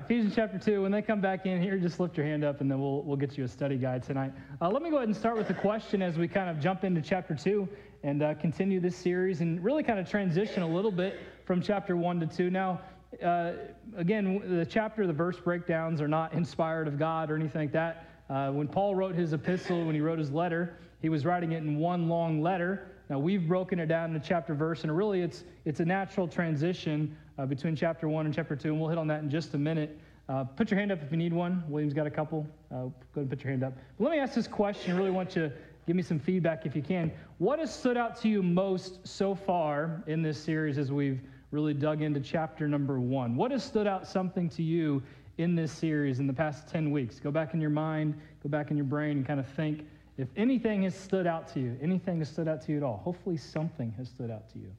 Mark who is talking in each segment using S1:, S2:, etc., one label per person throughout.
S1: Ephesians chapter 2. When they come back in here, just lift your hand up and then we'll, we'll get you a study guide tonight. Uh, let me go ahead and start with a question as we kind of jump into chapter 2 and uh, continue this series and really kind of transition a little bit from chapter 1 to 2. Now, uh, again, the chapter, the verse breakdowns are not inspired of God or anything like that. Uh, when Paul wrote his epistle, when he wrote his letter, he was writing it in one long letter. Now, we've broken it down into chapter verse, and really it's, it's a natural transition uh, between chapter 1 and chapter 2, and we'll hit on that in just a minute. Uh, put your hand up if you need one. William's got a couple. Uh, go ahead and put your hand up. But let me ask this question. I really want you to give me some feedback if you can. What has stood out to you most so far in this series as we've really dug into chapter number 1? What has stood out something to you in this series in the past 10 weeks? Go back in your mind, go back in your brain, and kind of think if anything has stood out to you, anything has stood out to you at all, hopefully something has stood out to you.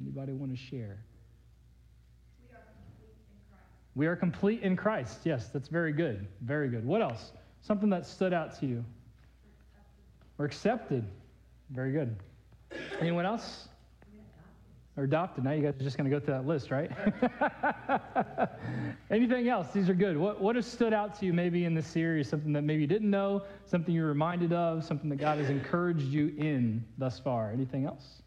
S1: Anybody want to share? We are complete in Christ. Yes, that's very good. Very good. What else? Something that stood out to you. We're accepted. Very good. Anyone else? Or adopted. Now you guys are just going to go through that list, right? Anything else? These are good. What, what has stood out to you maybe in this series? Something that maybe you didn't know, something you're reminded of, something that God has encouraged you in thus far? Anything else?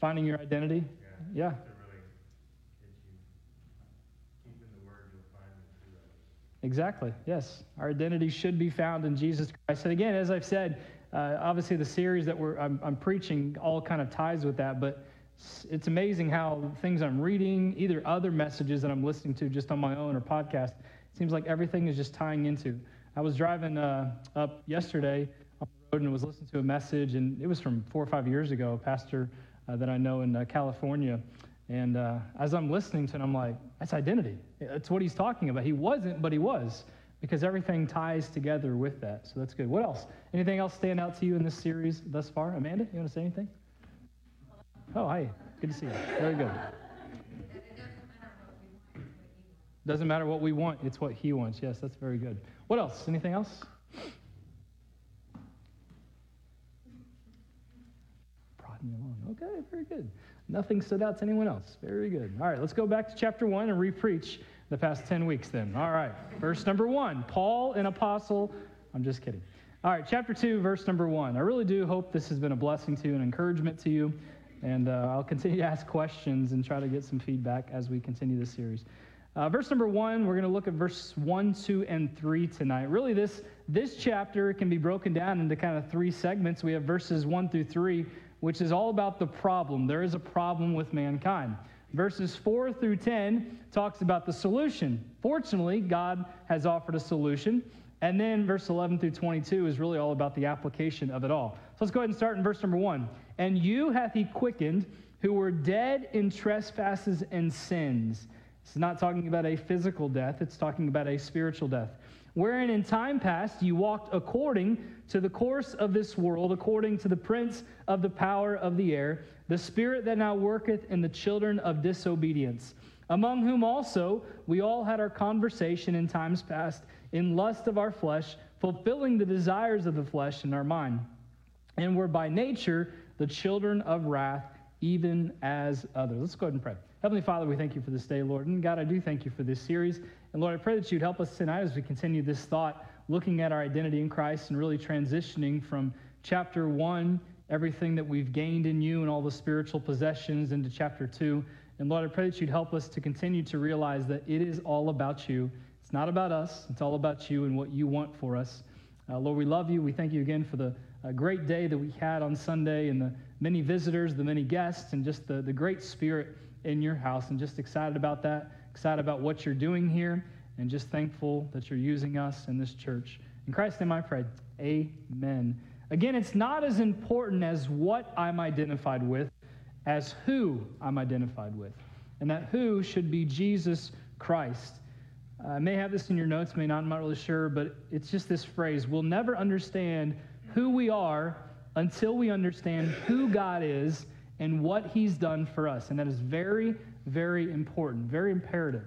S1: Finding your identity? Yeah. Exactly. Yes. Our identity should be found in Jesus Christ. And again, as I've said, uh, obviously the series that we're, I'm, I'm, preaching all kind of ties with that, but it's amazing how things I'm reading, either other messages that I'm listening to just on my own or podcast, it seems like everything is just tying into. I was driving uh, up yesterday on the road and was listening to a message, and it was from four or five years ago, a pastor that I know in uh, California. And uh, as I'm listening to it, I'm like, that's identity. That's what he's talking about. He wasn't, but he was, because everything ties together with that. So that's good. What else? Anything else stand out to you in this series thus far? Amanda, you want to say anything? Oh, hi. Good to see you. Very good. Doesn't matter what we want, it's what he wants. Yes, that's very good. What else? Anything else? Prodding you along. Okay, very good. Nothing stood out to anyone else. Very good. All right, let's go back to chapter 1 and repreach the past 10 weeks then. All right, verse number 1 Paul, an apostle. I'm just kidding. All right, chapter 2, verse number 1. I really do hope this has been a blessing to you, an encouragement to you. And uh, I'll continue to ask questions and try to get some feedback as we continue this series. Uh, verse number one, we're going to look at verse one, two, and three tonight. Really, this, this chapter can be broken down into kind of three segments. We have verses one through three, which is all about the problem. There is a problem with mankind. Verses 4 through 10 talks about the solution. Fortunately, God has offered a solution. And then verse 11 through 22 is really all about the application of it all. So let's go ahead and start in verse number 1. And you hath he quickened who were dead in trespasses and sins. It's not talking about a physical death, it's talking about a spiritual death wherein in time past you walked according to the course of this world, according to the prince of the power of the air, the spirit that now worketh in the children of disobedience, among whom also we all had our conversation in times past in lust of our flesh, fulfilling the desires of the flesh in our mind, and were by nature the children of wrath, even as others. Let's go ahead and pray. Heavenly Father, we thank you for this day, Lord. And God, I do thank you for this series. And Lord, I pray that you'd help us tonight as we continue this thought, looking at our identity in Christ and really transitioning from chapter one, everything that we've gained in you and all the spiritual possessions, into chapter two. And Lord, I pray that you'd help us to continue to realize that it is all about you. It's not about us, it's all about you and what you want for us. Uh, Lord, we love you. We thank you again for the uh, great day that we had on Sunday and the many visitors, the many guests, and just the, the great spirit in your house. And just excited about that excited about what you're doing here, and just thankful that you're using us in this church. In Christ's name I pray. Amen. Again, it's not as important as what I'm identified with as who I'm identified with. And that who should be Jesus Christ. I may have this in your notes, may not, I'm not really sure, but it's just this phrase we'll never understand who we are until we understand who God is and what He's done for us. And that is very, very important, very imperative.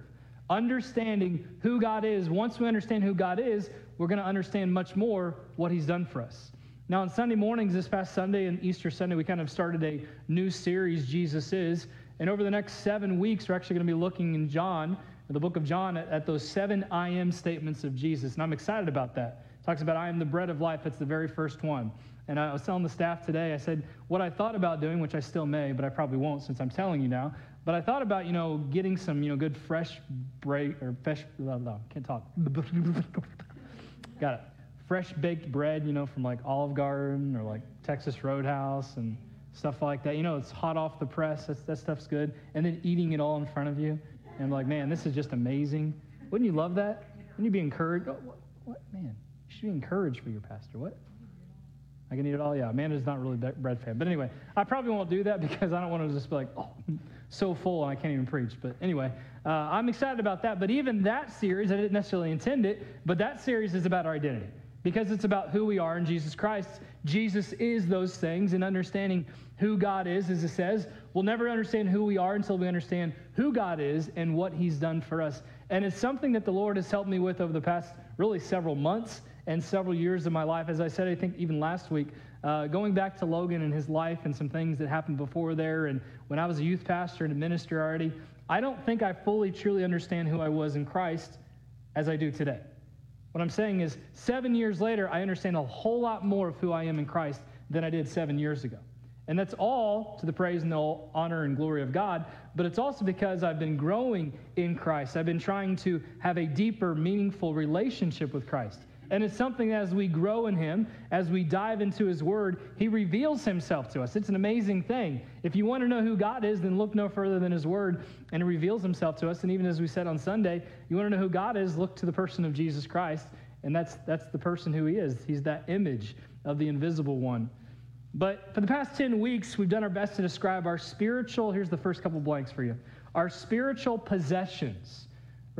S1: Understanding who God is, once we understand who God is, we're going to understand much more what He's done for us. Now, on Sunday mornings, this past Sunday and Easter Sunday, we kind of started a new series, Jesus Is. And over the next seven weeks, we're actually going to be looking in John, in the book of John, at, at those seven I am statements of Jesus. And I'm excited about that. It talks about I am the bread of life. It's the very first one. And I was telling the staff today, I said, what I thought about doing, which I still may, but I probably won't since I'm telling you now, but I thought about, you know, getting some, you know, good fresh bread or fresh, blah, blah, can't talk. Got it. Fresh baked bread, you know, from like Olive Garden or like Texas Roadhouse and stuff like that. You know, it's hot off the press. That's, that stuff's good. And then eating it all in front of you. And I'm like, man, this is just amazing. Wouldn't you love that? Wouldn't you be encouraged? Oh, what, what? Man, you should be encouraged for your pastor. What? I can eat it all. Yeah, Amanda's not really bread fan. But anyway, I probably won't do that because I don't want to just be like, oh, so full and I can't even preach. But anyway, uh, I'm excited about that. But even that series, I didn't necessarily intend it, but that series is about our identity because it's about who we are in Jesus Christ. Jesus is those things, and understanding who God is, as it says, we'll never understand who we are until we understand who God is and what He's done for us. And it's something that the Lord has helped me with over the past really several months and several years of my life. As I said, I think even last week, uh, going back to Logan and his life and some things that happened before there, and when I was a youth pastor and a minister already, I don't think I fully, truly understand who I was in Christ as I do today. What I'm saying is, seven years later, I understand a whole lot more of who I am in Christ than I did seven years ago. And that's all to the praise and the honor and glory of God, but it's also because I've been growing in Christ. I've been trying to have a deeper, meaningful relationship with Christ. And it's something as we grow in Him, as we dive into His Word, He reveals Himself to us. It's an amazing thing. If you want to know who God is, then look no further than His Word, and He reveals Himself to us. And even as we said on Sunday, you want to know who God is, look to the person of Jesus Christ. And that's, that's the person who He is. He's that image of the invisible one. But for the past 10 weeks, we've done our best to describe our spiritual, here's the first couple blanks for you, our spiritual possessions.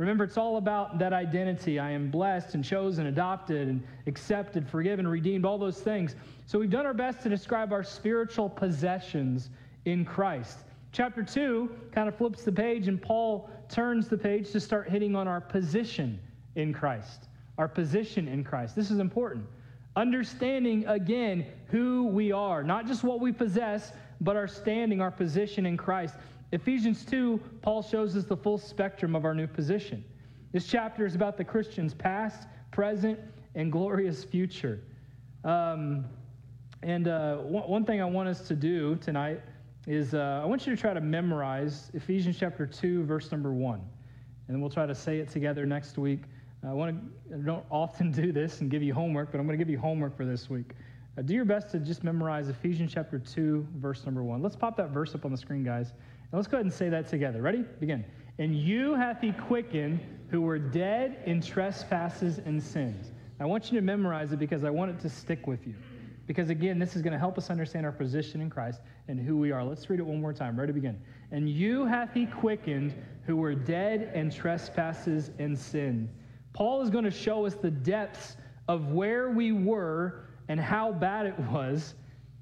S1: Remember, it's all about that identity. I am blessed and chosen, adopted and accepted, forgiven, redeemed, all those things. So we've done our best to describe our spiritual possessions in Christ. Chapter 2 kind of flips the page, and Paul turns the page to start hitting on our position in Christ. Our position in Christ. This is important. Understanding again who we are, not just what we possess, but our standing, our position in Christ. Ephesians 2, Paul shows us the full spectrum of our new position. This chapter is about the Christian's past, present, and glorious future. Um, and uh, one, one, thing I want us to do tonight is uh, I want you to try to memorize Ephesians chapter 2, verse number 1. And we'll try to say it together next week. I, want to, I don't often do this and give you homework, but I'm going to give you homework for this week. Uh, do your best to just memorize Ephesians chapter 2, verse number 1. Let's pop that verse up on the screen, guys. Now let's go ahead and say that together. Ready? Begin. And you hath he quickened who were dead in trespasses and sins. I want you to memorize it because I want it to stick with you. Because again, this is going to help us understand our position in Christ and who we are. Let's read it one more time. Ready? Begin. And you hath he quickened who were dead in trespasses and sin. Paul is going to show us the depths of where we were and how bad it was.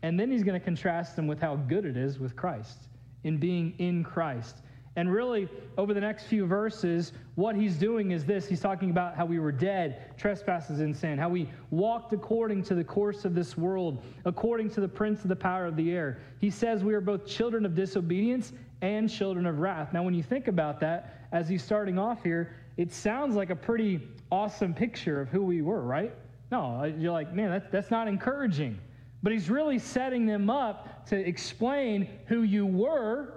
S1: And then he's going to contrast them with how good it is with Christ in being in Christ. And really, over the next few verses, what he's doing is this. He's talking about how we were dead, trespasses in sin, how we walked according to the course of this world, according to the prince of the power of the air. He says we are both children of disobedience and children of wrath. Now, when you think about that, as he's starting off here, it sounds like a pretty awesome picture of who we were, right? No, you're like, man, that, that's not encouraging. But he's really setting them up to explain who you were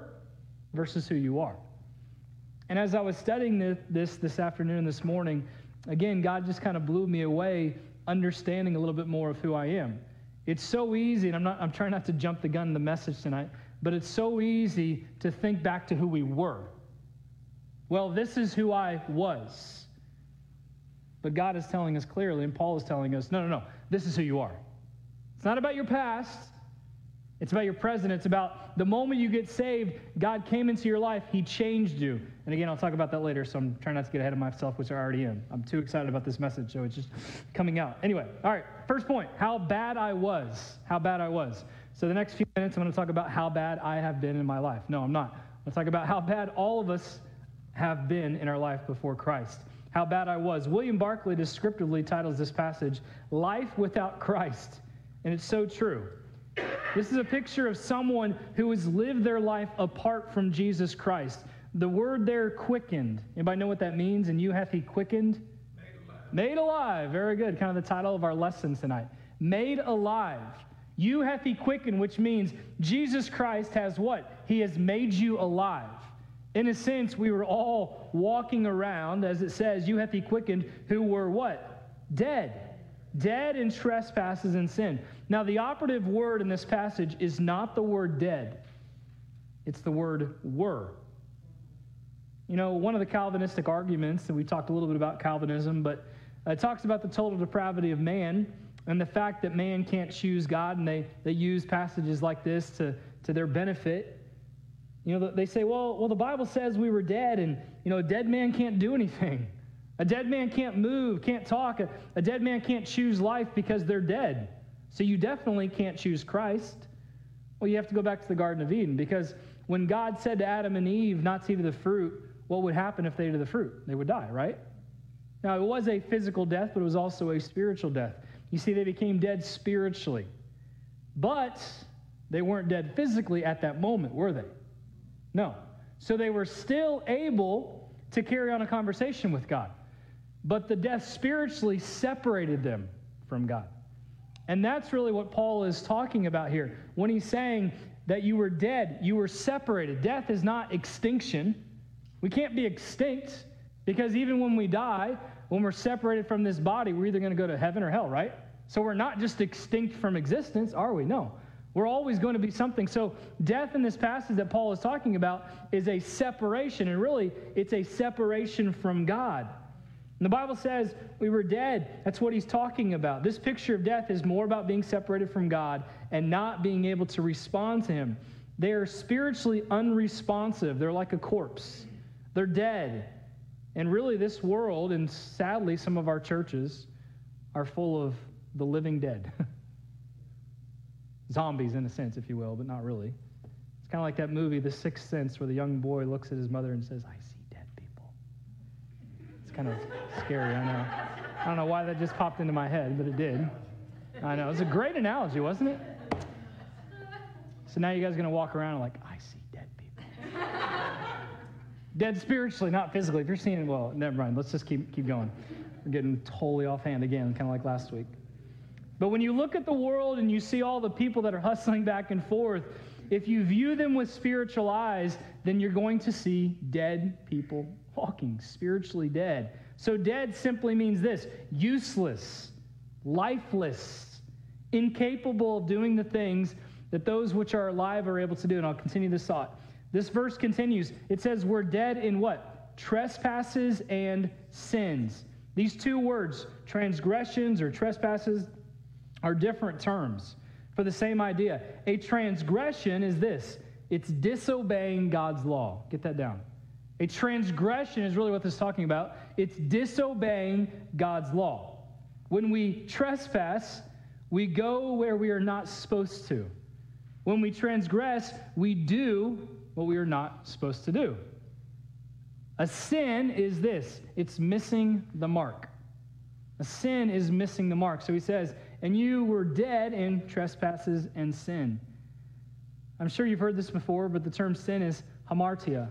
S1: versus who you are. And as I was studying this this afternoon, this morning, again, God just kind of blew me away understanding a little bit more of who I am. It's so easy, and I'm, not, I'm trying not to jump the gun in the message tonight, but it's so easy to think back to who we were. Well, this is who I was. But God is telling us clearly, and Paul is telling us, no, no, no, this is who you are. It's not about your past. It's about your present. It's about the moment you get saved, God came into your life, He changed you. And again, I'll talk about that later, so I'm trying not to get ahead of myself, which I already am. I'm too excited about this message, so it's just coming out. Anyway, all right, first point how bad I was. How bad I was. So the next few minutes, I'm going to talk about how bad I have been in my life. No, I'm not. To talk about how bad all of us have been in our life before Christ. How bad I was. William Barclay descriptively titles this passage, Life Without Christ. And it's so true. This is a picture of someone who has lived their life apart from Jesus Christ. The word there, quickened. Anybody know what that means? And you hath he quickened? Made alive. Made alive. Very good. Kind of the title of our lesson tonight. Made alive. You hath he quickened, which means Jesus Christ has what? He has made you alive. In a sense, we were all walking around, as it says, you hath he quickened, who were what? Dead. Dead in trespasses and sin. Now, the operative word in this passage is not the word dead, it's the word were. You know, one of the Calvinistic arguments, and we talked a little bit about Calvinism, but uh, it talks about the total depravity of man and the fact that man can't choose God, and they, they use passages like this to, to their benefit. You know, they say, well, well, the Bible says we were dead, and, you know, a dead man can't do anything. A dead man can't move, can't talk. A, a dead man can't choose life because they're dead. So you definitely can't choose Christ. Well, you have to go back to the Garden of Eden because when God said to Adam and Eve not to eat of the fruit, what would happen if they ate of the fruit? They would die, right? Now, it was a physical death, but it was also a spiritual death. You see, they became dead spiritually. But they weren't dead physically at that moment, were they? No. So they were still able to carry on a conversation with God. But the death spiritually separated them from God. And that's really what Paul is talking about here. When he's saying that you were dead, you were separated. Death is not extinction. We can't be extinct because even when we die, when we're separated from this body, we're either going to go to heaven or hell, right? So we're not just extinct from existence, are we? No. We're always going to be something. So, death in this passage that Paul is talking about is a separation, and really, it's a separation from God. And the Bible says we were dead. That's what he's talking about. This picture of death is more about being separated from God and not being able to respond to him. They are spiritually unresponsive, they're like a corpse, they're dead. And really, this world, and sadly, some of our churches, are full of the living dead. Zombies, in a sense, if you will, but not really. It's kind of like that movie, The Sixth Sense, where the young boy looks at his mother and says, I see dead people. It's kind of scary, I know. I don't know why that just popped into my head, but it did. I know. It was a great analogy, wasn't it? So now you guys are going to walk around like, I see dead people. dead spiritually, not physically. If you're seeing well, never mind. Let's just keep, keep going. We're getting totally offhand again, kind of like last week. But when you look at the world and you see all the people that are hustling back and forth, if you view them with spiritual eyes, then you're going to see dead people walking, spiritually dead. So, dead simply means this useless, lifeless, incapable of doing the things that those which are alive are able to do. And I'll continue this thought. This verse continues. It says, We're dead in what? Trespasses and sins. These two words, transgressions or trespasses, are different terms for the same idea. A transgression is this it's disobeying God's law. Get that down. A transgression is really what this is talking about. It's disobeying God's law. When we trespass, we go where we are not supposed to. When we transgress, we do what we are not supposed to do. A sin is this it's missing the mark. A sin is missing the mark. So he says, and you were dead in trespasses and sin. I'm sure you've heard this before, but the term sin is hamartia.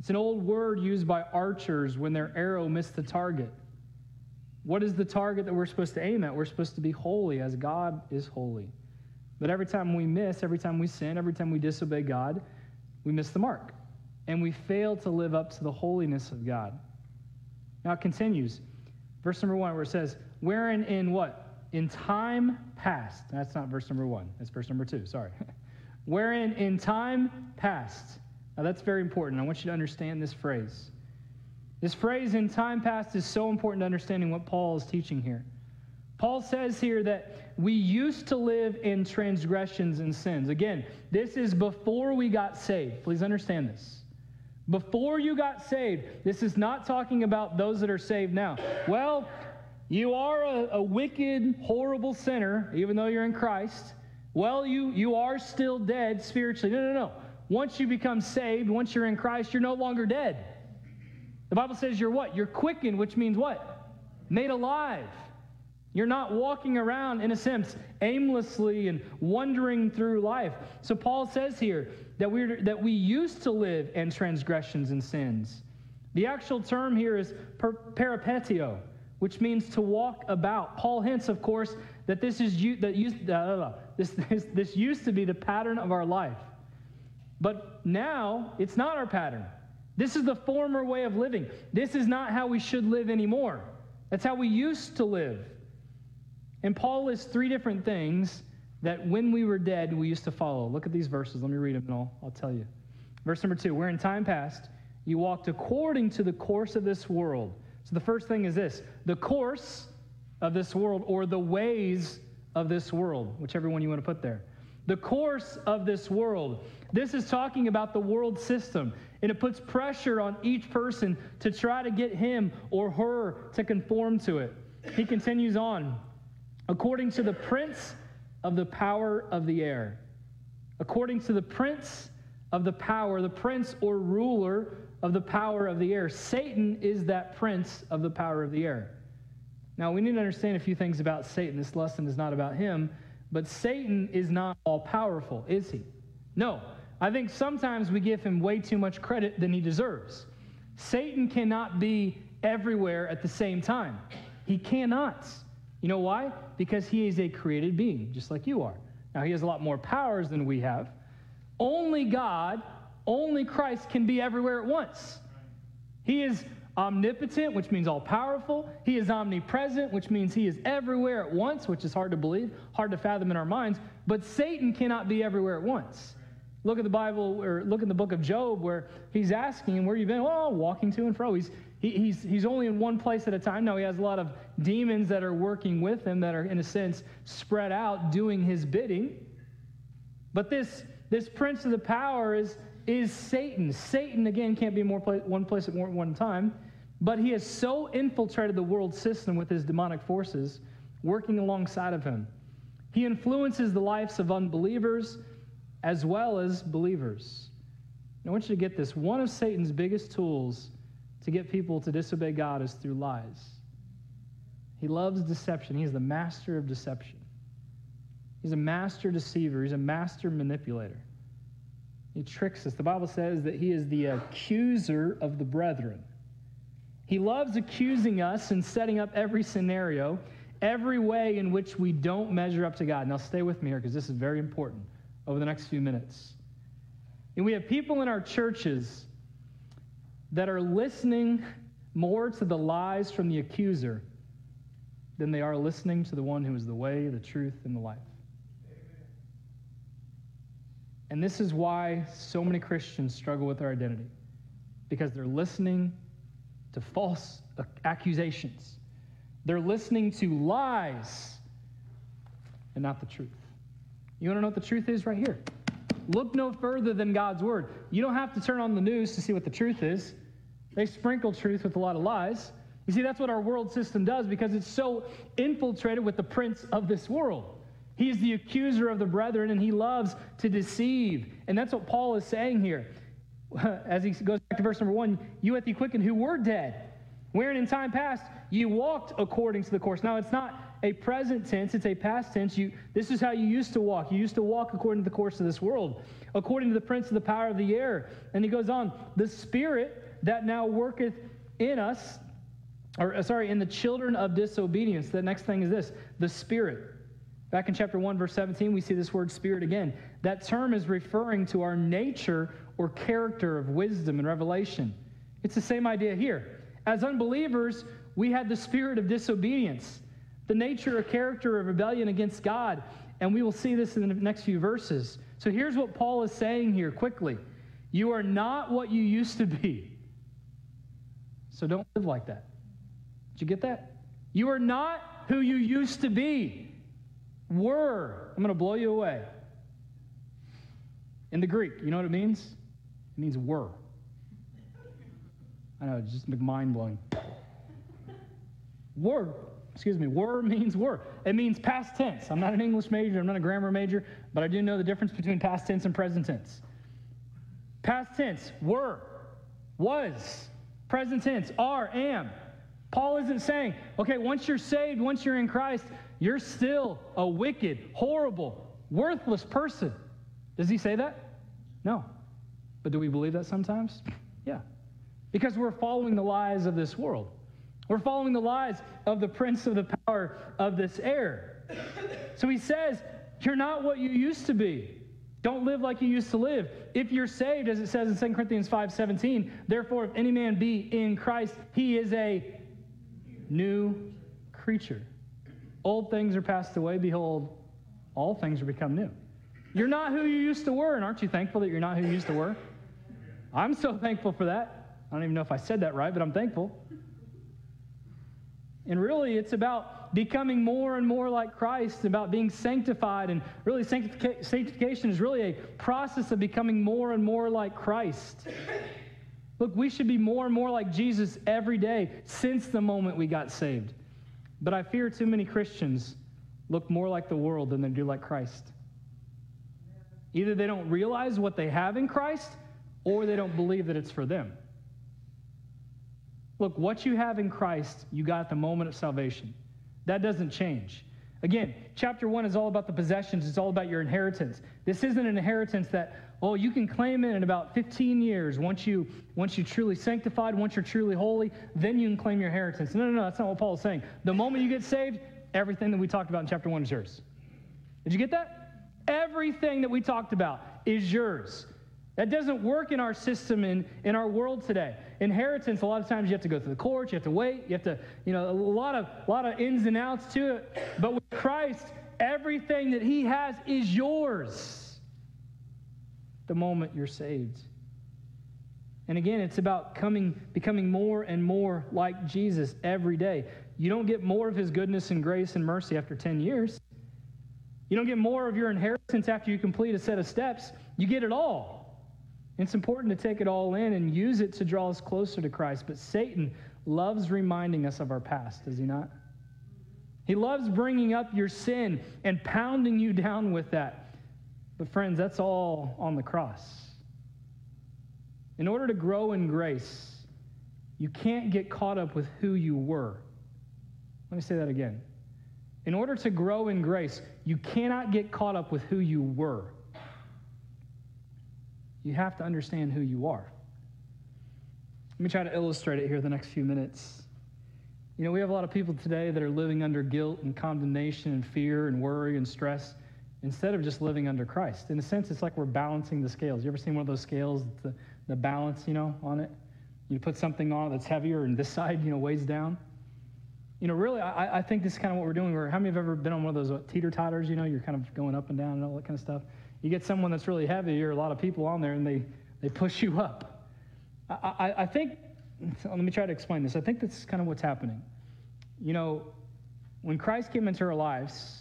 S1: It's an old word used by archers when their arrow missed the target. What is the target that we're supposed to aim at? We're supposed to be holy as God is holy. But every time we miss, every time we sin, every time we disobey God, we miss the mark. And we fail to live up to the holiness of God. Now it continues. Verse number one, where it says, Wherein in what? in time past, that's not verse number one, that's verse number two, sorry. Wherein in time past, now that's very important. I want you to understand this phrase. This phrase in time past is so important to understanding what Paul is teaching here. Paul says here that we used to live in transgressions and sins. Again, this is before we got saved. Please understand this. Before you got saved, this is not talking about those that are saved now. Well, you are a, a wicked, horrible sinner, even though you're in Christ. Well, you, you are still dead spiritually. No, no, no. Once you become saved, once you're in Christ, you're no longer dead. The Bible says you're what? You're quickened, which means what? Made alive. You're not walking around, in a sense, aimlessly and wandering through life. So Paul says here that, we that we used to live in transgressions and sins. The actual term here is per, peripateo, which means to walk about. Paul hints, of course, that this is that used, uh, this, this, this used to be the pattern of our life. But now it's not our pattern. This is the former way of living. This is not how we should live anymore. That's how we used to live. And Paul lists three different things that when we were dead, we used to follow. Look at these verses. Let me read them and I'll, I'll tell you. Verse number two Where in time past you walked according to the course of this world. So the first thing is this the course of this world or the ways of this world, whichever one you want to put there. The course of this world. This is talking about the world system, and it puts pressure on each person to try to get him or her to conform to it. He continues on according to the prince of the power of the air. According to the prince of the power, the prince or ruler of the power of the air. Satan is that prince of the power of the air. Now, we need to understand a few things about Satan. This lesson is not about him, but Satan is not all powerful, is he? No. I think sometimes we give him way too much credit than he deserves. Satan cannot be everywhere at the same time. He cannot. You know why? Because he is a created being, just like you are. Now, he has a lot more powers than we have. Only God, only Christ can be everywhere at once. He is omnipotent, which means all powerful. He is omnipresent, which means he is everywhere at once, which is hard to believe, hard to fathom in our minds. But Satan cannot be everywhere at once. Look at the Bible, or look in the book of Job, where he's asking him, Where you been? Well, walking to and fro. He's, he, he's, he's only in one place at a time. Now, he has a lot of demons that are working with him that are, in a sense, spread out doing his bidding. But this, this prince of the power is, is Satan. Satan, again, can't be more place, one place at one time, but he has so infiltrated the world system with his demonic forces working alongside of him. He influences the lives of unbelievers as well as believers. I want you to get this. One of Satan's biggest tools to get people to disobey God is through lies. He loves deception. He's the master of deception. He's a master deceiver. He's a master manipulator. He tricks us. The Bible says that he is the accuser of the brethren. He loves accusing us and setting up every scenario, every way in which we don't measure up to God. Now, stay with me here because this is very important over the next few minutes. And we have people in our churches that are listening more to the lies from the accuser than they are listening to the one who is the way, the truth, and the life. And this is why so many Christians struggle with their identity because they're listening to false accusations, they're listening to lies and not the truth. You want to know what the truth is right here? Look no further than God's word. You don't have to turn on the news to see what the truth is. They sprinkle truth with a lot of lies. You see, that's what our world system does because it's so infiltrated with the prince of this world. He is the accuser of the brethren and he loves to deceive. And that's what Paul is saying here. As he goes back to verse number one, you at the quicken who were dead, wherein in time past you walked according to the course. Now, it's not a present tense, it's a past tense. You, this is how you used to walk. You used to walk according to the course of this world, according to the prince of the power of the air. And he goes on, the spirit that now worketh in us, or uh, sorry, in the children of disobedience. The next thing is this the spirit. Back in chapter 1, verse 17, we see this word spirit again. That term is referring to our nature or character of wisdom and revelation. It's the same idea here. As unbelievers, we had the spirit of disobedience, the nature or character of rebellion against God. And we will see this in the next few verses. So here's what Paul is saying here quickly You are not what you used to be. So don't live like that. Did you get that? You are not who you used to be. Were. I'm going to blow you away. In the Greek, you know what it means? It means were. I know, it's just mind blowing. Were, excuse me, were means were. It means past tense. I'm not an English major, I'm not a grammar major, but I do know the difference between past tense and present tense. Past tense, were, was, Present tense, are, am. Paul isn't saying, okay, once you're saved, once you're in Christ, you're still a wicked, horrible, worthless person. Does he say that? No. But do we believe that sometimes? Yeah. Because we're following the lies of this world. We're following the lies of the prince of the power of this air. So he says, You're not what you used to be. Don't live like you used to live. If you're saved, as it says in 2 Corinthians 5 17, therefore, if any man be in Christ, he is a new creature. Old things are passed away. Behold, all things are become new. You're not who you used to were, and aren't you thankful that you're not who you used to were? I'm so thankful for that. I don't even know if I said that right, but I'm thankful. And really, it's about becoming more and more like Christ, about being sanctified. And really, sanctific- sanctification is really a process of becoming more and more like Christ. Look, we should be more and more like Jesus every day since the moment we got saved. But I fear too many Christians look more like the world than they do like Christ. Either they don't realize what they have in Christ or they don't believe that it's for them. Look, what you have in Christ, you got at the moment of salvation. That doesn't change. Again, chapter one is all about the possessions, it's all about your inheritance. This isn't an inheritance that, oh, you can claim it in about 15 years. Once you once you truly sanctified, once you're truly holy, then you can claim your inheritance. No, no, no, that's not what Paul is saying. The moment you get saved, everything that we talked about in chapter one is yours. Did you get that? Everything that we talked about is yours. That doesn't work in our system in, in our world today. Inheritance, a lot of times you have to go through the courts, you have to wait, you have to, you know, a lot of, a lot of ins and outs to it. But with Christ, everything that He has is yours the moment you're saved. And again, it's about coming, becoming more and more like Jesus every day. You don't get more of His goodness and grace and mercy after 10 years. You don't get more of your inheritance after you complete a set of steps. You get it all. It's important to take it all in and use it to draw us closer to Christ. But Satan loves reminding us of our past, does he not? He loves bringing up your sin and pounding you down with that. But, friends, that's all on the cross. In order to grow in grace, you can't get caught up with who you were. Let me say that again. In order to grow in grace, you cannot get caught up with who you were. You have to understand who you are. Let me try to illustrate it here the next few minutes. You know, we have a lot of people today that are living under guilt and condemnation and fear and worry and stress instead of just living under Christ. In a sense, it's like we're balancing the scales. You ever seen one of those scales, the, the balance, you know, on it? You put something on that's heavier and this side, you know, weighs down. You know, really, I, I think this is kind of what we're doing. Where, how many have ever been on one of those teeter-totters, you know, you're kind of going up and down and all that kind of stuff? You get someone that's really heavy, you're a lot of people on there, and they, they push you up. I, I, I think, let me try to explain this. I think this is kind of what's happening. You know, when Christ came into our lives,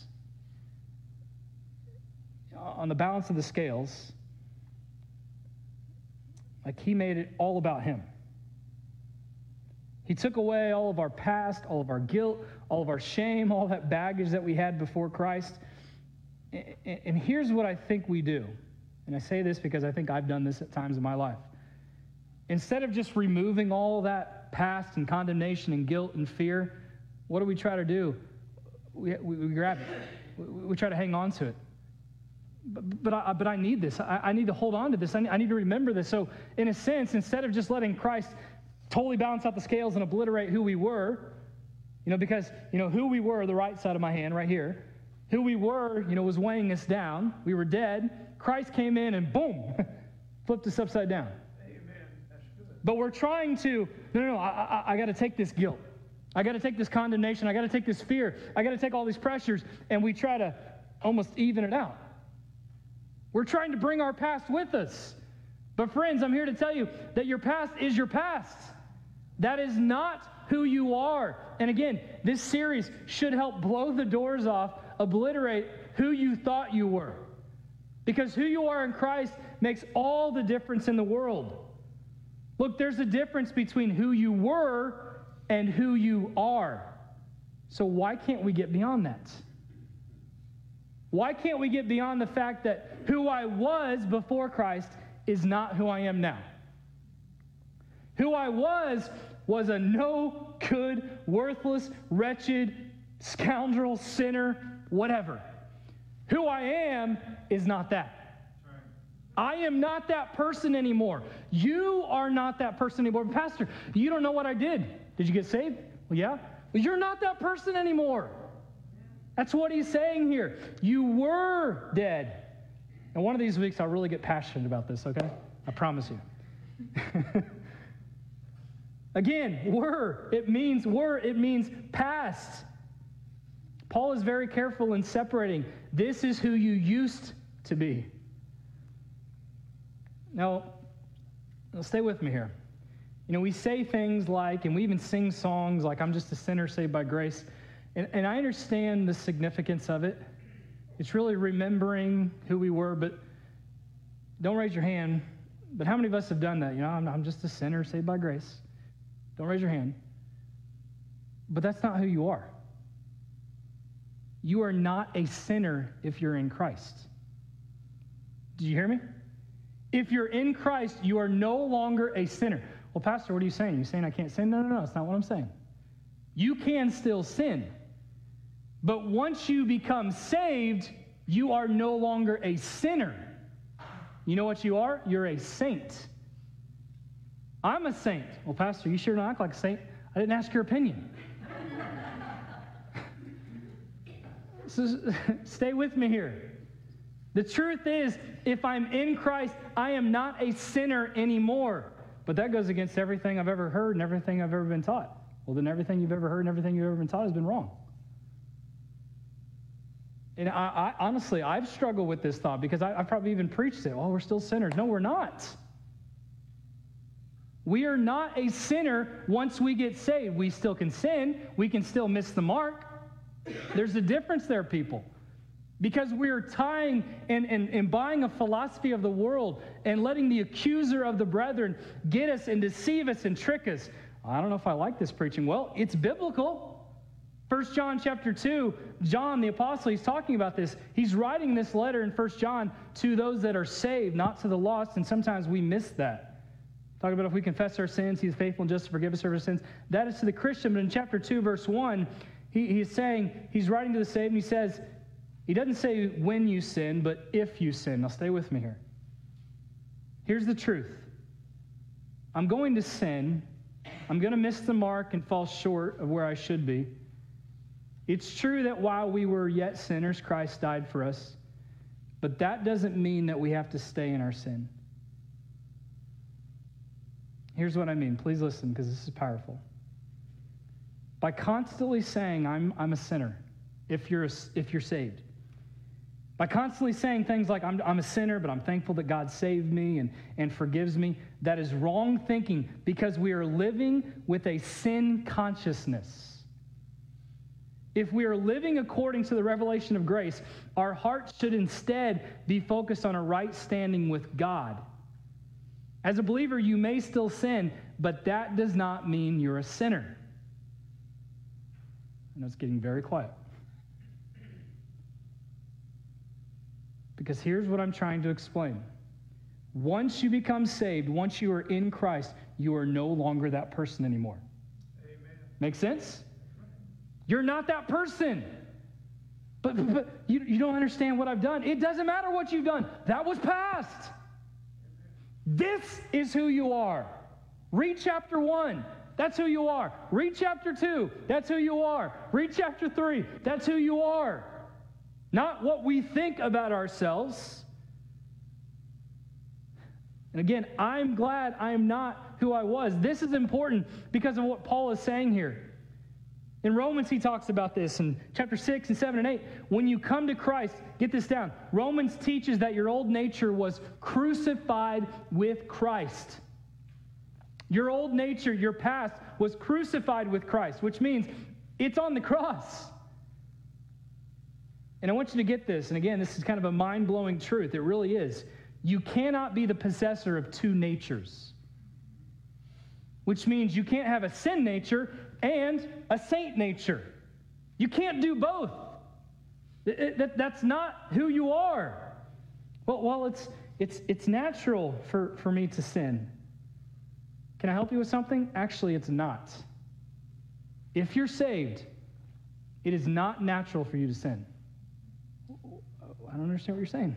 S1: on the balance of the scales, like he made it all about him. He took away all of our past, all of our guilt, all of our shame, all that baggage that we had before Christ. And here's what I think we do. And I say this because I think I've done this at times in my life. Instead of just removing all that past and condemnation and guilt and fear, what do we try to do? We, we, we grab it, we, we, try to hang on to it. But, but, I, but I need this. I, I need to hold on to this. I need, I need to remember this. So, in a sense, instead of just letting Christ totally balance out the scales and obliterate who we were, you know, because, you know, who we were, the right side of my hand right here, who we were, you know, was weighing us down. We were dead. Christ came in and boom, flipped us upside down. But we're trying to, no, no, no, I, I, I got to take this guilt. I got to take this condemnation. I got to take this fear. I got to take all these pressures, and we try to almost even it out. We're trying to bring our past with us. But, friends, I'm here to tell you that your past is your past. That is not who you are. And again, this series should help blow the doors off obliterate who you thought you were. Because who you are in Christ makes all the difference in the world. Look, there's a difference between who you were and who you are. So why can't we get beyond that? Why can't we get beyond the fact that who I was before Christ is not who I am now? Who I was was a no good, worthless, wretched, scoundrel, sinner, whatever. Who I am is not that. I am not that person anymore. You are not that person anymore. Pastor, you don't know what I did. Did you get saved? Well, yeah. Well, you're not that person anymore. That's what he's saying here. You were dead. And one of these weeks, I'll really get passionate about this, okay? I promise you. Again, were, it means were, it means past. Paul is very careful in separating this is who you used to be. Now, now, stay with me here. You know, we say things like, and we even sing songs like, I'm just a sinner saved by grace. And, and I understand the significance of it. It's really remembering who we were, but don't raise your hand. But how many of us have done that? You know, I'm, I'm just a sinner saved by grace. Don't raise your hand. But that's not who you are. You are not a sinner if you're in Christ. Did you hear me? If you're in Christ, you are no longer a sinner. Well, Pastor, what are you saying? Are you saying I can't sin? No, no, no. That's not what I'm saying. You can still sin. But once you become saved, you are no longer a sinner. You know what you are? You're a saint. I'm a saint. Well, Pastor, you sure don't act like a saint. I didn't ask your opinion. so stay with me here. The truth is, if I'm in Christ, I am not a sinner anymore. But that goes against everything I've ever heard and everything I've ever been taught. Well, then everything you've ever heard and everything you've ever been taught has been wrong. And I, I honestly, I've struggled with this thought because I, have probably even preached it. Oh, we're still sinners. No, we're not. We are not a sinner once we get saved. We still can sin, we can still miss the mark. There's a difference there, people. Because we're tying and, and, and buying a philosophy of the world and letting the accuser of the brethren get us and deceive us and trick us. I don't know if I like this preaching. Well, it's biblical. First John chapter 2, John the apostle, he's talking about this. He's writing this letter in First John to those that are saved, not to the lost, and sometimes we miss that. Talking about if we confess our sins, he's faithful and just to forgive us our sins. That is to the Christian, but in chapter 2, verse 1, he, he's saying, he's writing to the saved, and he says, he doesn't say when you sin, but if you sin. Now, stay with me here. Here's the truth I'm going to sin. I'm going to miss the mark and fall short of where I should be. It's true that while we were yet sinners, Christ died for us. But that doesn't mean that we have to stay in our sin. Here's what I mean. Please listen because this is powerful. By constantly saying, I'm, I'm a sinner, if you're, a, if you're saved, by constantly saying things like, I'm, I'm a sinner, but I'm thankful that God saved me and, and forgives me, that is wrong thinking because we are living with a sin consciousness. If we are living according to the revelation of grace, our hearts should instead be focused on a right standing with God. As a believer, you may still sin, but that does not mean you're a sinner. I know it's getting very quiet. Because here's what I'm trying to explain. Once you become saved, once you are in Christ, you are no longer that person anymore. Amen. Make sense? You're not that person. But, but, but you, you don't understand what I've done. It doesn't matter what you've done, that was past. This is who you are. Read chapter 1. That's who you are. Read chapter 2. That's who you are. Read chapter 3. That's who you are not what we think about ourselves. And again, I'm glad I'm not who I was. This is important because of what Paul is saying here. In Romans, he talks about this in chapter 6 and 7 and 8. When you come to Christ, get this down. Romans teaches that your old nature was crucified with Christ. Your old nature, your past, was crucified with Christ, which means it's on the cross. And I want you to get this. And again, this is kind of a mind blowing truth. It really is. You cannot be the possessor of two natures, which means you can't have a sin nature and a saint nature. You can't do both. It, it, that's not who you are. Well, well it's, it's, it's natural for, for me to sin. Can I help you with something? Actually, it's not. If you're saved, it is not natural for you to sin. I don't understand what you're saying.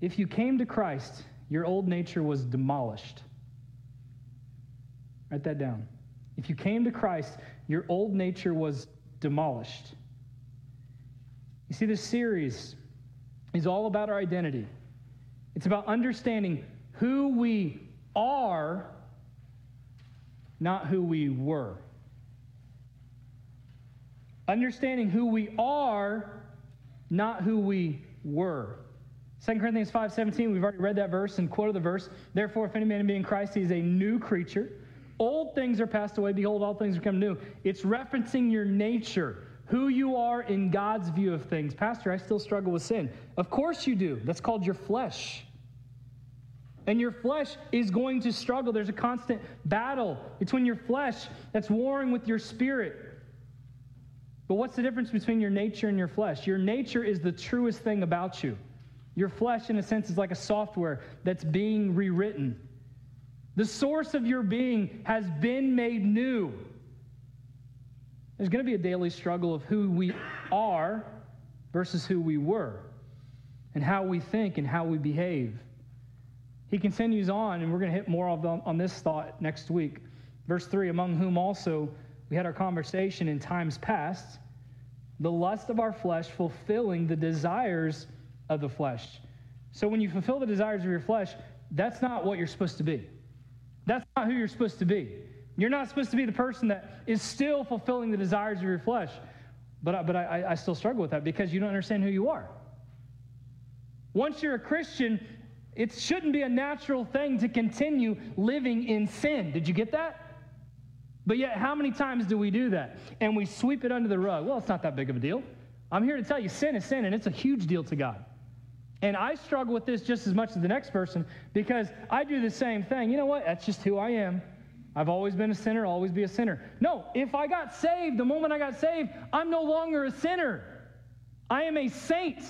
S1: If you came to Christ, your old nature was demolished. Write that down. If you came to Christ, your old nature was demolished. You see, this series is all about our identity. It's about understanding who we are, not who we were. Understanding who we are, not who we were. 2 Corinthians 5:17, we've already read that verse and quoted the verse. Therefore, if any man be in Christ, he is a new creature. Old things are passed away, behold, all things become new. It's referencing your nature, who you are in God's view of things. Pastor, I still struggle with sin. Of course you do. That's called your flesh. And your flesh is going to struggle. There's a constant battle between your flesh that's warring with your spirit. But what's the difference between your nature and your flesh? Your nature is the truest thing about you. Your flesh, in a sense, is like a software that's being rewritten. The source of your being has been made new. There's going to be a daily struggle of who we are versus who we were, and how we think and how we behave. He continues on, and we're going to hit more of on this thought next week. Verse 3 Among whom also we had our conversation in times past, the lust of our flesh fulfilling the desires of the flesh. So when you fulfill the desires of your flesh, that's not what you're supposed to be. That's not who you're supposed to be. You're not supposed to be the person that is still fulfilling the desires of your flesh. But, but I, I still struggle with that because you don't understand who you are. Once you're a Christian, it shouldn't be a natural thing to continue living in sin. Did you get that? But yet, how many times do we do that? And we sweep it under the rug. Well, it's not that big of a deal. I'm here to tell you sin is sin, and it's a huge deal to God. And I struggle with this just as much as the next person because I do the same thing. You know what? That's just who I am. I've always been a sinner, always be a sinner. No, if I got saved, the moment I got saved, I'm no longer a sinner. I am a saint.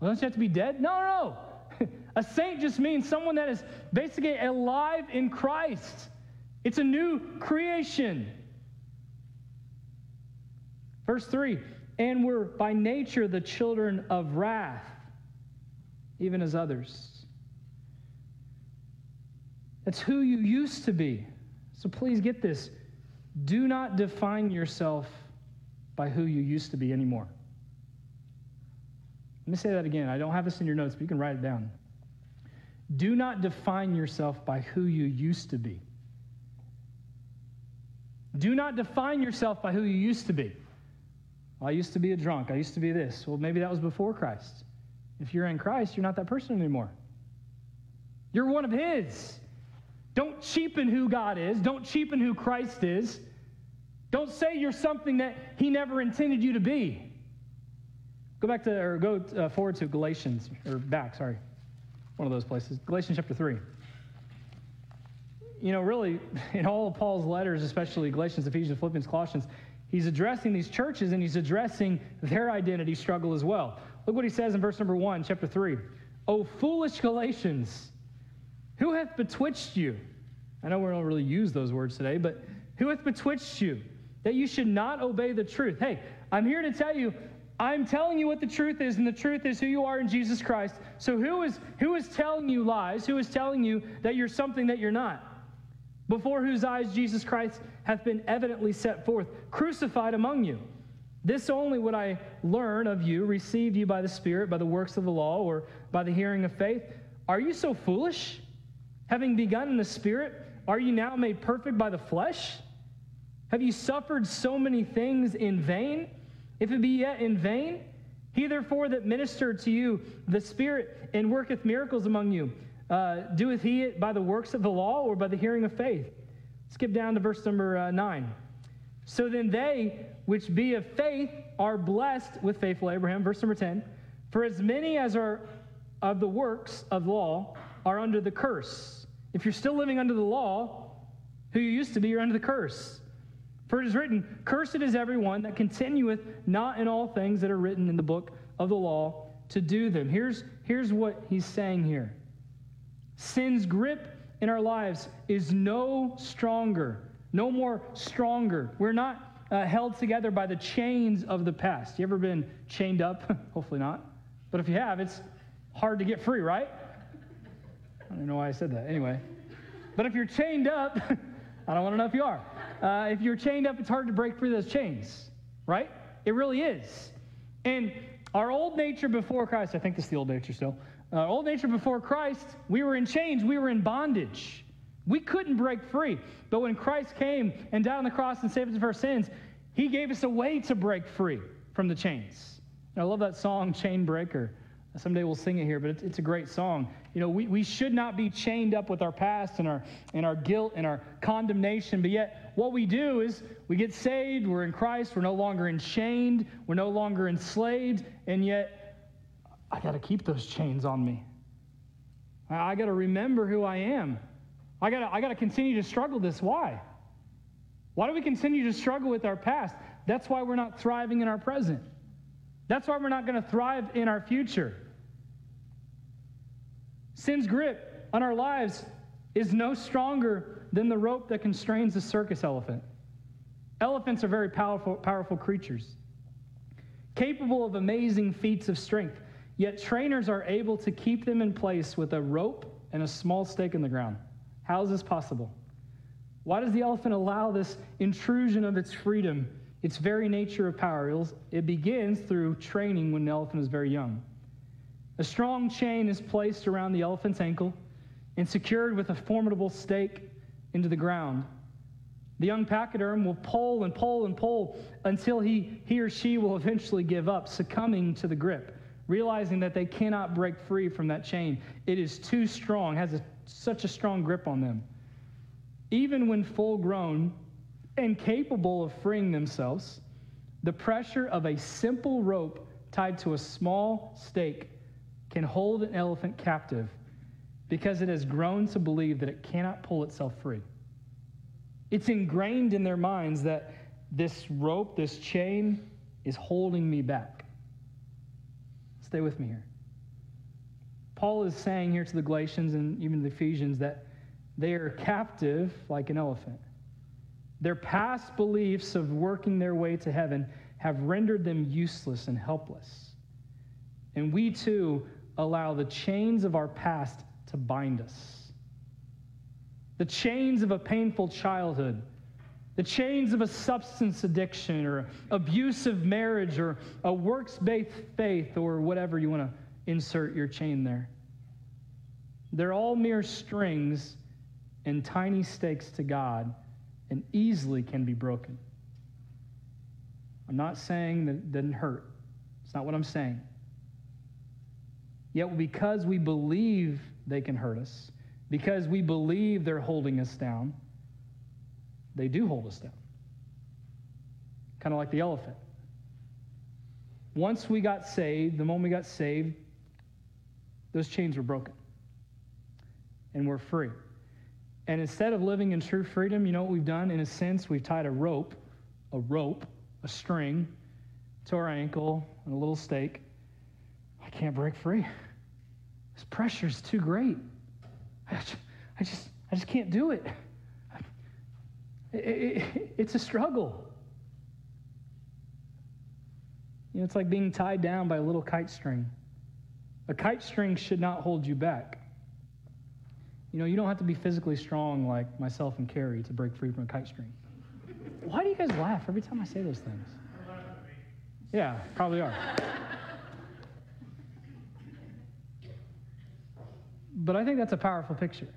S1: Well, don't you have to be dead? No, no, no. a saint just means someone that is basically alive in Christ. It's a new creation. Verse 3 And we're by nature the children of wrath even as others. That's who you used to be. So please get this. Do not define yourself by who you used to be anymore. Let me say that again. I don't have this in your notes, but you can write it down. Do not define yourself by who you used to be. Do not define yourself by who you used to be. Well, I used to be a drunk. I used to be this. Well, maybe that was before Christ. If you're in Christ, you're not that person anymore. You're one of His. Don't cheapen who God is. Don't cheapen who Christ is. Don't say you're something that He never intended you to be. Go back to, or go uh, forward to Galatians, or back, sorry. One of those places. Galatians chapter 3. You know, really, in all of Paul's letters, especially Galatians, Ephesians, Philippians, Colossians, he's addressing these churches and he's addressing their identity struggle as well. Look what he says in verse number 1, chapter 3. O foolish Galatians, who hath betwixt you? I know we don't really use those words today, but who hath betwixt you that you should not obey the truth? Hey, I'm here to tell you, I'm telling you what the truth is, and the truth is who you are in Jesus Christ. So who is who is telling you lies? Who is telling you that you're something that you're not? Before whose eyes Jesus Christ hath been evidently set forth, crucified among you. This only would I learn of you, received you by the Spirit, by the works of the law, or by the hearing of faith. Are you so foolish? Having begun in the Spirit, are you now made perfect by the flesh? Have you suffered so many things in vain? If it be yet in vain, he therefore that ministered to you the Spirit and worketh miracles among you, uh, doeth he it by the works of the law or by the hearing of faith? Skip down to verse number uh, 9. So then they which be of faith are blessed with faithful Abraham. Verse number 10. For as many as are of the works of law are under the curse. If you're still living under the law, who you used to be, you're under the curse. For it is written, Cursed is everyone that continueth not in all things that are written in the book of the law to do them. Here's, here's what he's saying here Sin's grip in our lives is no stronger, no more stronger. We're not uh, held together by the chains of the past. You ever been chained up? Hopefully not. But if you have, it's hard to get free, right? I don't know why I said that. Anyway. But if you're chained up, I don't want to know if you are. Uh, if you're chained up, it's hard to break free those chains, right? It really is. And our old nature before Christ, I think this is the old nature still. Uh, old nature before Christ, we were in chains, we were in bondage. We couldn't break free. But when Christ came and died on the cross and saved us of our sins, he gave us a way to break free from the chains. And I love that song, Chain Breaker. Someday we'll sing it here, but it's, it's, a great song. You know, we, we should not be chained up with our past and our, and our guilt and our condemnation, but yet what we do is we get saved, we're in Christ, we're no longer enchained, we're no longer enslaved, and yet I got to keep those chains on me. I, I got to remember who I am. I gotta, I gotta continue to struggle this. Why? Why do we continue to struggle with our past? That's why we're not thriving in our present. That's why we're not going to thrive in our future. Sin's grip on our lives is no stronger than the rope that constrains a circus elephant. Elephants are very powerful, powerful creatures, capable of amazing feats of strength, yet trainers are able to keep them in place with a rope and a small stake in the ground. How is this possible? Why does the elephant allow this intrusion of its freedom, its very nature of power? It begins through training when the elephant is very young. A strong chain is placed around the elephant's ankle and secured with a formidable stake into the ground. The young pachyderm will pull and pull and pull until he, he or she will eventually give up, succumbing to the grip, realizing that they cannot break free from that chain. It is too strong, has a such a strong grip on them. Even when full grown and capable of freeing themselves, the pressure of a simple rope tied to a small stake can hold an elephant captive because it has grown to believe that it cannot pull itself free. It's ingrained in their minds that this rope, this chain, is holding me back. Stay with me here. Paul is saying here to the Galatians and even the Ephesians that they are captive like an elephant. Their past beliefs of working their way to heaven have rendered them useless and helpless. And we too allow the chains of our past to bind us. The chains of a painful childhood, the chains of a substance addiction or abusive marriage or a works based faith or whatever you want to insert your chain there. They're all mere strings and tiny stakes to God and easily can be broken. I'm not saying that it didn't hurt. It's not what I'm saying. Yet, because we believe they can hurt us, because we believe they're holding us down, they do hold us down. Kind of like the elephant. Once we got saved, the moment we got saved, those chains were broken. And we're free. And instead of living in true freedom, you know what we've done? In a sense, we've tied a rope, a rope, a string to our ankle and a little stake. I can't break free. This pressure is too great. I just, I just, I just can't do it. It, it. It's a struggle. You know, it's like being tied down by a little kite string. A kite string should not hold you back. You know, you don't have to be physically strong like myself and Carrie to break free from a kite string. Why do you guys laugh every time I say those things? Yeah, probably are. but I think that's a powerful picture.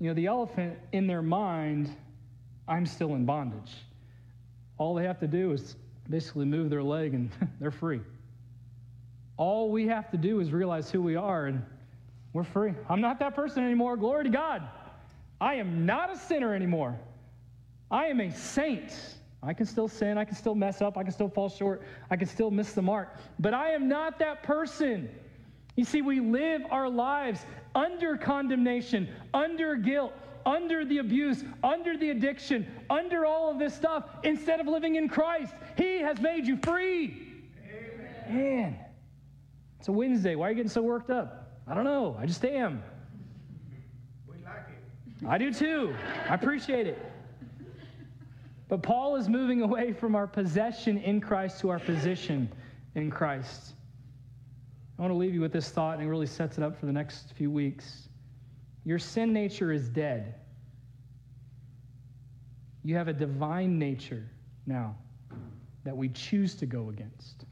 S1: You know, the elephant in their mind, I'm still in bondage. All they have to do is basically move their leg and they're free. All we have to do is realize who we are and we're free. I'm not that person anymore. Glory to God. I am not a sinner anymore. I am a saint. I can still sin. I can still mess up. I can still fall short. I can still miss the mark. But I am not that person. You see, we live our lives under condemnation, under guilt, under the abuse, under the addiction, under all of this stuff, instead of living in Christ. He has made you free. Amen. Man, it's a Wednesday. Why are you getting so worked up? I don't know. I just am. We like it. I do too. I appreciate it. But Paul is moving away from our possession in Christ to our position in Christ. I want to leave you with this thought, and it really sets it up for the next few weeks. Your sin nature is dead. You have a divine nature now that we choose to go against.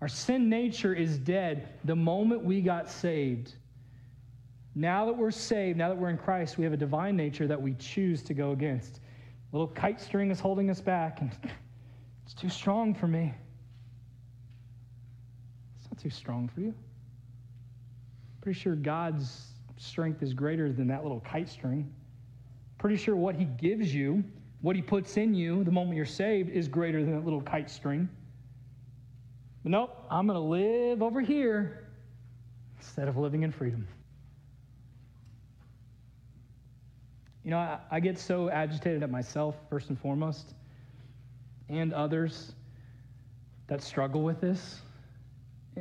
S1: Our sin nature is dead the moment we got saved. Now that we're saved, now that we're in Christ, we have a divine nature that we choose to go against. A little kite string is holding us back, and it's too strong for me. It's not too strong for you. Pretty sure God's strength is greater than that little kite string. Pretty sure what He gives you, what He puts in you the moment you're saved, is greater than that little kite string. But nope, I'm going to live over here instead of living in freedom. You know, I, I, get so agitated at myself, first and foremost, and others that struggle with this.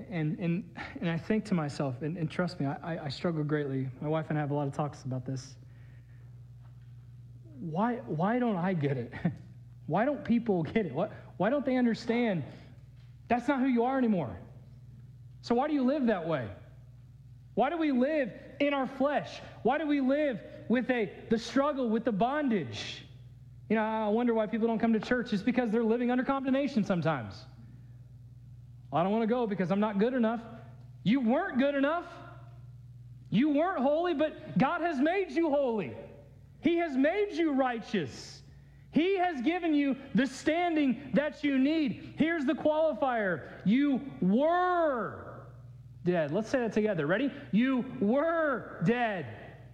S1: And, and, and I think to myself, and, and trust me, I, I struggle greatly. My wife and I have a lot of talks about this. Why, why don't I get it? Why don't people get it? Why, why don't they understand that's not who you are anymore? So, why do you live that way? Why do we live in our flesh? Why do we live with a, the struggle, with the bondage. You know, I wonder why people don't come to church. It's because they're living under condemnation sometimes. I don't want to go because I'm not good enough. You weren't good enough. You weren't holy, but God has made you holy. He has made you righteous. He has given you the standing that you need. Here's the qualifier you were dead. Let's say that together. Ready? You were dead.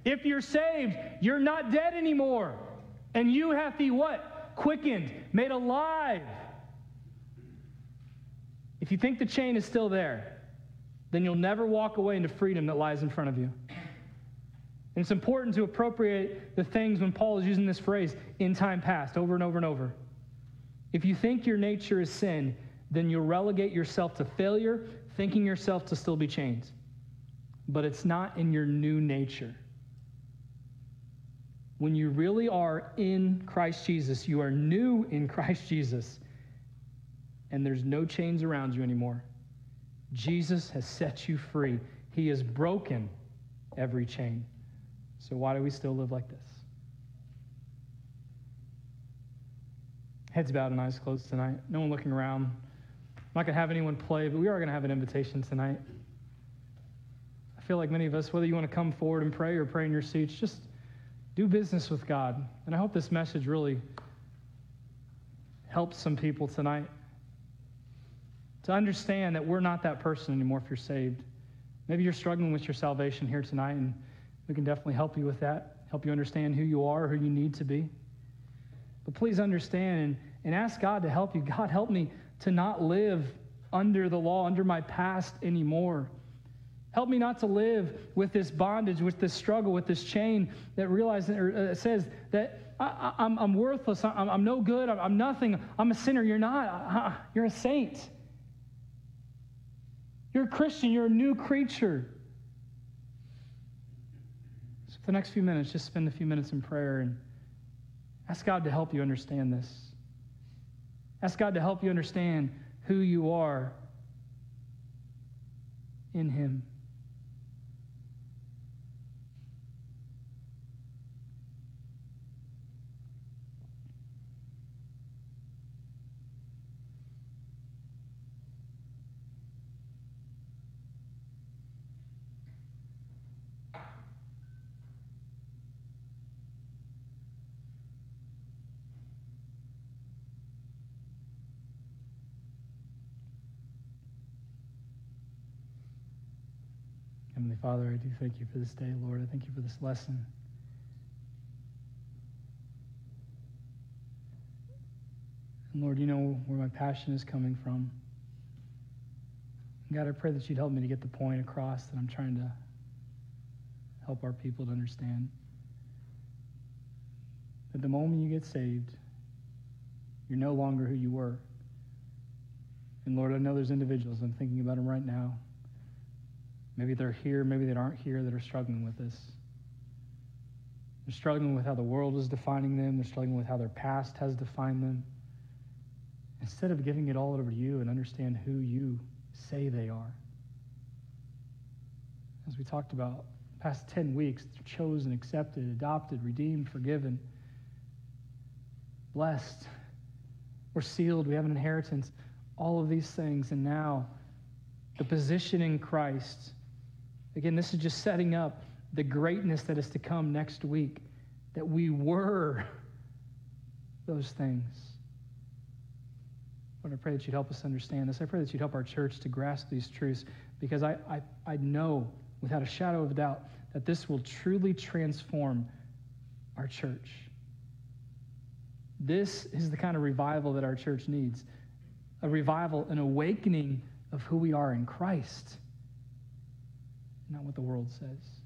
S1: If you're saved, you're not dead anymore. And you have to what? Quickened, made alive. If you think the chain is still there, then you'll never walk away into freedom that lies in front of you. And it's important to appropriate the things when Paul is using this phrase in time past over and over and over. If you think your nature is sin, then you'll relegate yourself to failure, thinking yourself to still be chained. But it's not in your new nature when you really are in Christ Jesus, you are new in Christ Jesus, and there's no chains around you anymore. Jesus has set you free. He has broken every chain. So why do we still live like this? Heads bowed and eyes closed tonight. No one looking around. I'm not going to have anyone play, but we are going to have an invitation tonight. I feel like many of us, whether you want to come forward and pray or pray in your seats, just do business with God. And I hope this message really helps some people tonight to understand that we're not that person anymore if you're saved. Maybe you're struggling with your salvation here tonight, and we can definitely help you with that, help you understand who you are, who you need to be. But please understand and, and ask God to help you. God, help me to not live under the law, under my past anymore. Help me not to live with this bondage, with this struggle, with this chain that realizes or uh, says that I, am worthless, I'm, I'm, no good, I'm, I'm, nothing, I'm a sinner. You're not. You're a saint. You're a Christian, you're a new creature. The next few minutes, just spend a few minutes in prayer and ask God to help you understand this. Ask God to help you understand who you are in Him. Heavenly Father, I do thank you for this day, Lord. I thank you for this lesson. And Lord, you know where my passion is coming from. God, I pray that you'd help me to get the point across that I'm trying to help our people to understand. That the moment you get saved, you're no longer who you were. And Lord, I know there's individuals, I'm thinking about them right now, Maybe they're here, maybe they aren't here that are struggling with this. They're struggling with how the world is defining them. They're struggling with how their past has defined them. Instead of giving it all over to you and understand who you say they are. As we talked about past 10 weeks, chosen, accepted, adopted, redeemed, forgiven, blessed. We're sealed. We have an inheritance. All of these things. And now, the position in Christ. Again, this is just setting up the greatness that is to come next week, that we were those things. Lord, I pray that you'd help us understand this. I pray that you'd help our church to grasp these truths because I, I, I know without a shadow of a doubt that this will truly transform our church. This is the kind of revival that our church needs a revival, an awakening of who we are in Christ, not what the world says.